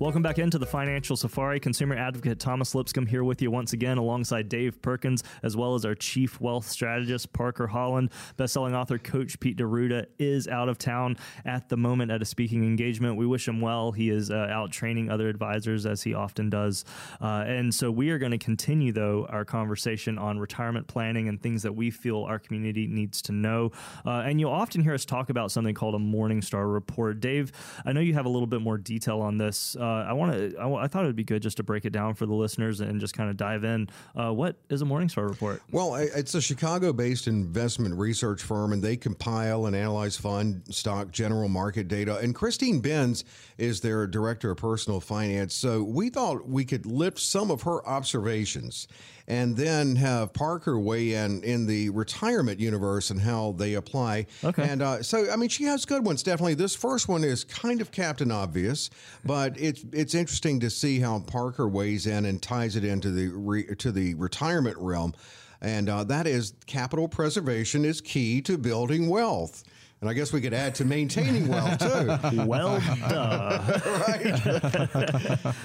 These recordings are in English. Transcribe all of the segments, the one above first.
Welcome back into the Financial Safari. Consumer advocate Thomas Lipscomb here with you once again, alongside Dave Perkins, as well as our chief wealth strategist, Parker Holland. Bestselling author Coach Pete D'Arruda is out of town at the moment at a speaking engagement. We wish him well. He is uh, out training other advisors, as he often does. Uh, and so we are going to continue, though, our conversation on retirement planning and things that we feel our community needs to know. Uh, and you'll often hear us talk about something called a Morningstar report. Dave, I know you have a little bit more detail on this. Uh, I want to. I, I, thought it would be good just to break it down for the listeners and just kind of dive in. Uh, what is a Morningstar report? Well, it's a Chicago-based investment research firm, and they compile and analyze fund, stock, general market data. And Christine Benz is their director of personal finance. So we thought we could lift some of her observations and then have Parker weigh in in the retirement universe and how they apply. Okay. And uh, so, I mean, she has good ones, definitely. This first one is kind of Captain Obvious, but it's it's interesting to see how Parker weighs in and ties it into the re, to the retirement realm. And uh, that is capital preservation is key to building wealth. And I guess we could add to maintaining wealth too. well, duh. right.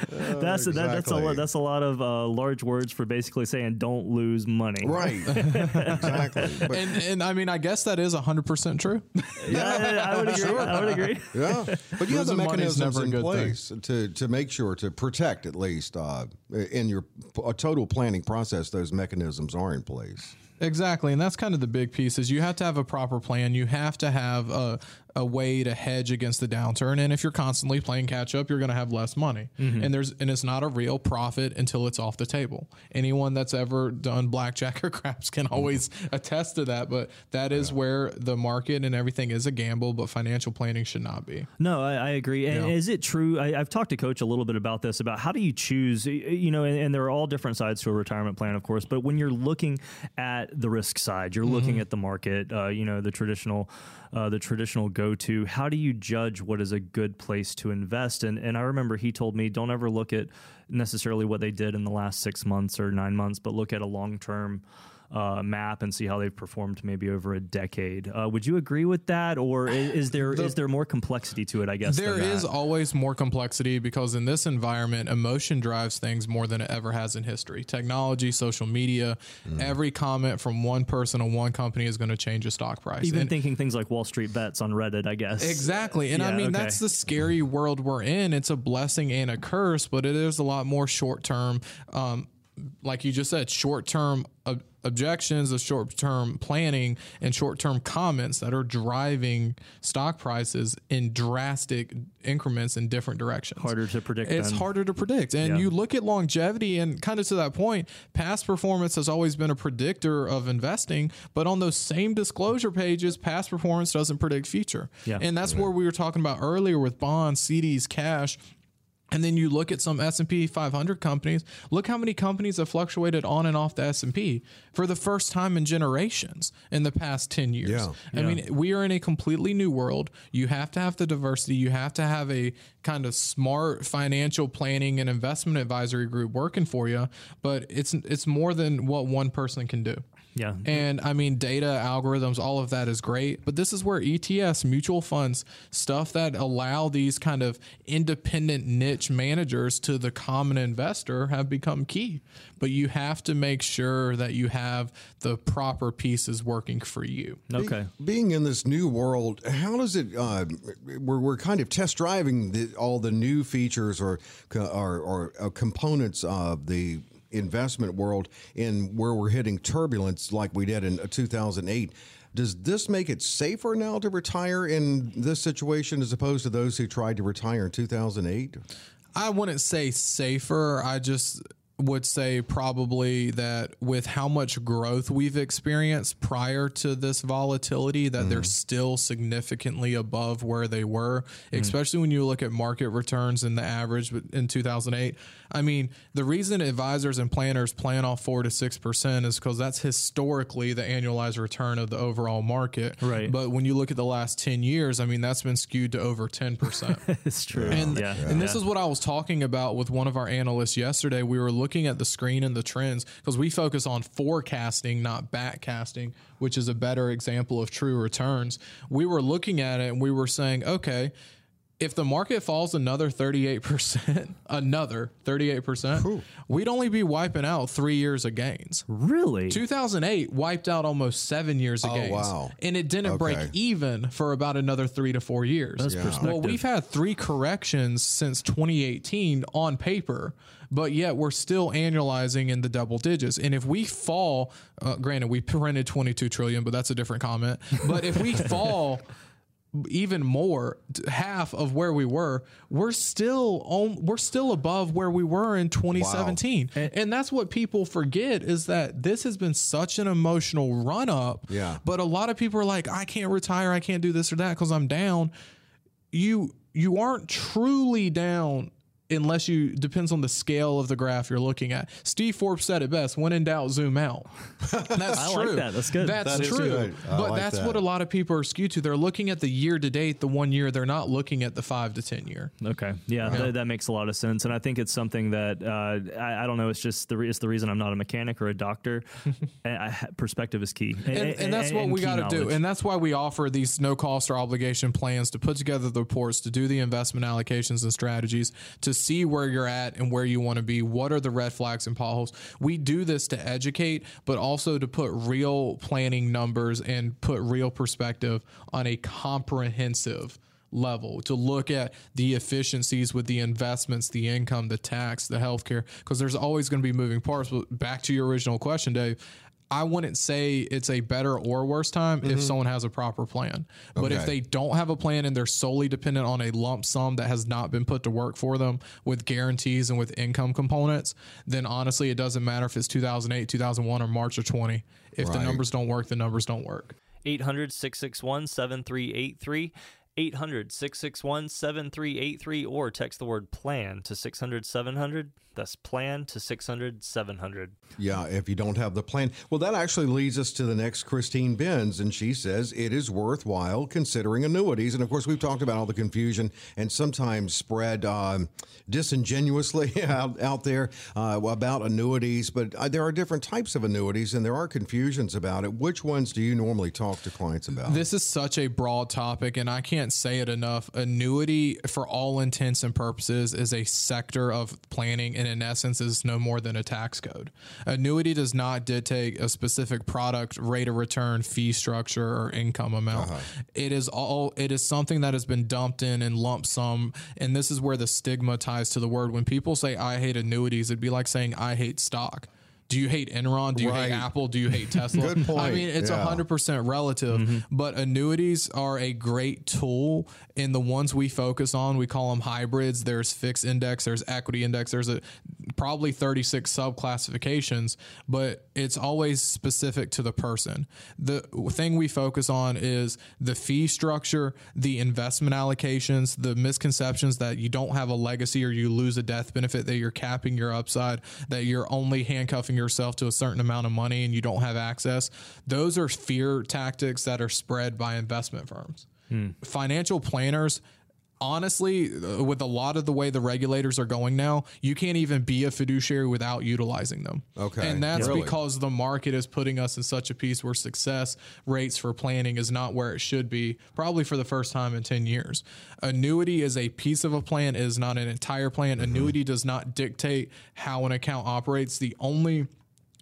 that's exactly. that, that's a lot. That's a lot of uh, large words for basically saying don't lose money. Right. exactly. But, and, and I mean, I guess that is hundred percent true. Yeah, I would agree. Sure. I would agree. Yeah, but you have the mechanisms in place thing. to to make sure to protect at least uh, in your total planning process. Those mechanisms are in place. Exactly, and that's kind of the big piece is you have to have a proper plan. You have to have a, a way to hedge against the downturn. And if you're constantly playing catch up, you're going to have less money. Mm-hmm. And there's and it's not a real profit until it's off the table. Anyone that's ever done blackjack or craps can always attest to that. But that is yeah. where the market and everything is a gamble. But financial planning should not be. No, I, I agree. And yeah. is it true? I, have talked to Coach a little bit about this about how do you choose? You know, and, and, there are all different sides to a retirement plan, of course. But when you're looking at the risk side, you're mm-hmm. looking at the market. Uh, you know, the traditional uh, the traditional go to. How do you judge what is a good place to invest? And and I remember he told me don't ever look at necessarily what they did in the last six months or nine months, but look at a long term uh, map and see how they've performed maybe over a decade. Uh, would you agree with that, or is, is there the, is there more complexity to it? I guess there is always more complexity because in this environment, emotion drives things more than it ever has in history. Technology, social media, mm. every comment from one person on one company is going to change a stock price. Even and thinking things like Wall Street bets on Reddit, I guess. Exactly, and yeah, I mean okay. that's the scary world we're in. It's a blessing and a curse, but it is a lot more short term. Um, like you just said, short term ob- objections, of short term planning, and short term comments that are driving stock prices in drastic increments in different directions. Harder to predict. It's then. harder to predict. And yeah. you look at longevity, and kind of to that point, past performance has always been a predictor of investing. But on those same disclosure pages, past performance doesn't predict future. Yeah. And that's where we were talking about earlier with bonds, CDs, cash and then you look at some S&P 500 companies, look how many companies have fluctuated on and off the S&P for the first time in generations in the past 10 years. Yeah. I yeah. mean, we are in a completely new world. You have to have the diversity, you have to have a kind of smart financial planning and investment advisory group working for you, but it's it's more than what one person can do. Yeah. And I mean, data, algorithms, all of that is great. But this is where ETFs, mutual funds, stuff that allow these kind of independent niche managers to the common investor have become key. But you have to make sure that you have the proper pieces working for you. Okay. Be, being in this new world, how does it, uh, we're, we're kind of test driving the, all the new features or, or, or uh, components of the investment world in where we're hitting turbulence like we did in 2008. Does this make it safer now to retire in this situation as opposed to those who tried to retire in 2008? I wouldn't say safer. I just would say probably that with how much growth we've experienced prior to this volatility that they're mm-hmm. still significantly above where they were mm-hmm. especially when you look at market returns in the average in 2008 i mean the reason advisors and planners plan off 4 to 6% is because that's historically the annualized return of the overall market Right. but when you look at the last 10 years i mean that's been skewed to over 10% it's true. and, yeah. and this Yeah. is what I was talking about with one of our analysts yesterday. We were looking at the screen and the trends because we focus on forecasting, not backcasting, which is a better example of true returns. We were looking at it and we were saying, okay, if the market falls another 38%, another 38%, we'd only be wiping out three years of gains. really 2008 wiped out almost seven years of Oh, gains. wow. And it didn't break even for about another three to four years. That's Yeah. Well, we've had three corrections since 2018 on paper, but yet we're still annualizing in the double digits. And if we fall, uh, granted, we printed 22 trillion, but that's a different comment. But if we fall, even more half of where we were we're still on we're still above where we were in 2017 and, that's what people forget is that this has been such an emotional run up Yeah. but a lot of people are like i can't retire i can't do this or that because i'm down. You you aren't truly down unless you depends on the scale of the graph you're looking at. Steve Forbes said it best: "When in doubt, zoom out." That's I like true. that. That's good. That's That is true. good. But like that's that. what a lot of people are skewed to. They're looking at the year to date, the one year. They're not looking at the five to ten year. Okay, yeah, That, that makes a lot of sense, and I think it's something that uh, I, I don't know. It's just the re- it's the reason I'm not a mechanic or a doctor. and I, perspective is key, and, and that's what and we got to do and that's why we offer these no cost or obligation plans to put together the reports to do the investment allocations and strategies to see where you're at and where you want to be what are the red flags and potholes we do this to educate but also to put real planning numbers and put real perspective on a comprehensive level to look at the efficiencies with the investments, the income, the tax, the healthcare, because there's always going to be moving parts. But back to your original question, Dave. I wouldn't say it's a better or worse time if mm-hmm. someone has a proper plan. But if they don't have a plan and they're solely dependent on a lump sum that has not been put to work for them with guarantees and with income components, then honestly, it doesn't matter if it's 2008, 2001, or March of 20. If the numbers don't work, the numbers don't work. 800 661 7383. 800 661 7383 or text the word plan to 600 700. That's plan to 600 700. Yeah, if you don't have the plan. Well, that actually leads us to the next Christine Benz, and she says it is worthwhile considering annuities. And of course, we've talked about all the confusion and sometimes spread um, disingenuously out, out there uh, about annuities, but uh, there are different types of annuities and there are confusions about it. Which ones do you normally talk to clients about? This is such a broad topic, and I can't say it enough. Annuity, for all intents and purposes, is a sector of planning, and in essence, is no more than a tax code. Annuity does not dictate a specific product, rate of return, fee structure, or income amount. Uh-huh. It is all. It is something that has been dumped in and lump sum, and this is where the stigma ties to the word. When people say "I hate annuities," it'd be like saying "I hate stock." Do you hate Enron? Do you Right. hate Apple? Do you hate Tesla? Good point. I mean, it's a Yeah. hundred percent relative, mm-hmm. but annuities are a great tool. And the ones we focus on, we call them hybrids. There's fixed index, there's equity index, there's a probably 36 sub classifications, but it's always specific to the person. The thing we focus on is the fee structure, the investment allocations, the misconceptions that you don't have a legacy or you lose a death benefit, that you're capping your upside, that you're only handcuffing yourself to a certain amount of money and you don't have access. Those are fear tactics that are spread by investment firms. Hmm. Financial planners honestly, uh, with a lot of the way the regulators are going now, you can't even be a fiduciary without utilizing them. Okay. And that's Really? because the market is putting us in such a piece where success rates for planning is not where it should be, probably for the first time in 10 years. Annuity is a piece of a plan, it is not an entire plan. Annuity does not dictate how an account operates. The only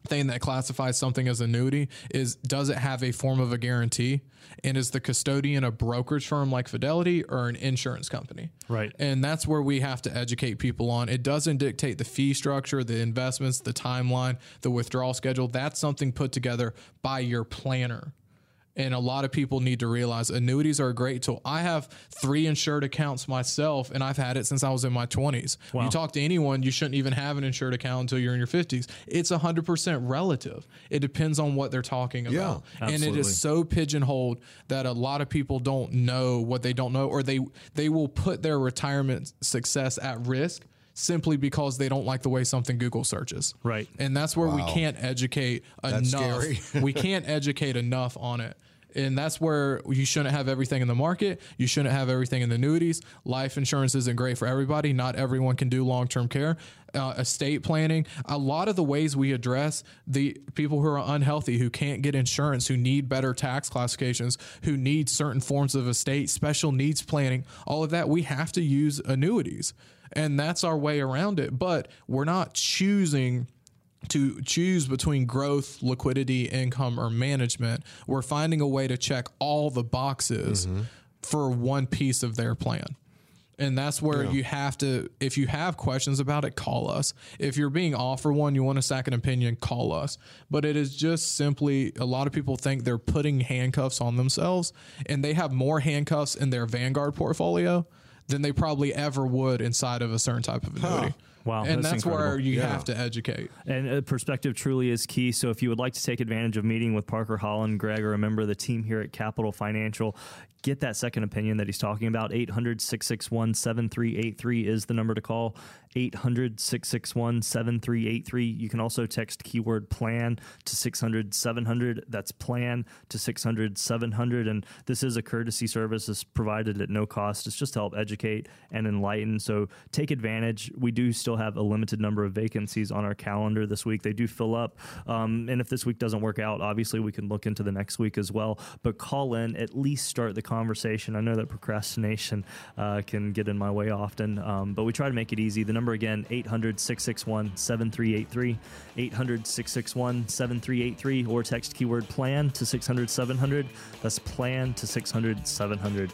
thing that classifies something as annuity is does it have a form of a guarantee? And is the custodian a brokerage firm like fidelity or an insurance company? Right. and that's where we have to educate people on. It doesn't dictate the fee structure the investments the timeline the withdrawal schedule. That's something put together by your planner and a lot of people need to realize annuities are a great tool. I have three insured accounts myself, and I've had it since I was in my 20s. You talk to anyone, you shouldn't even have an insured account until you're in your 50s. It's 100% relative. It depends on what they're talking about. and it absolutely. is so pigeonholed that a lot of people don't know what they don't know, or they, they will put their retirement success at risk simply because they don't like the way something Google searches. Right. And that's where we can't educate That's enough. scary. we can't educate enough on it. And that's where you shouldn't have everything in the market. You shouldn't have everything in the annuities. Life insurance isn't great for everybody. Not everyone can do long term care. Uh, estate planning, a lot of the ways we address the people who are unhealthy, who can't get insurance, who need better tax classifications, who need certain forms of estate, special needs planning, all of that, we have to use annuities. And that's our way around it. But we're not choosing to choose between growth, liquidity, income, or management, we're finding a way to check all the boxes mm-hmm. for one piece of their plan. And that's where you have to, if you have questions about it, call us. If you're being offered one, you want a second opinion, call us. But it is just simply, a lot of people think they're putting handcuffs on themselves, and they have more handcuffs in their Vanguard portfolio than they probably ever would inside of a certain type of annuity. Wow, And that's that's, where you Yeah. have to educate. And uh, perspective truly is key. So if you would like to take advantage of meeting with Parker Holland, Greg, or a member of the team here at Capital Financial, get that second opinion that he's talking about. 800 661 7383 is the number to call. 800 661 7383. You can also text keyword plan to 600 700. That's plan to 600 700. And this is a courtesy service that's provided at no cost. It's just to help educate and enlighten. So take advantage. We do still have a limited number of vacancies on our calendar this week. They do fill up. Um, and if this week doesn't work out, obviously we can look into the next week as well. But call in, at least start the conversation. I know that procrastination uh, can get in my way often, um, but we try to make it easy. The number again, 800 661 7383. 800 661 7383, or text keyword plan to 600 700. That's plan to 600 700.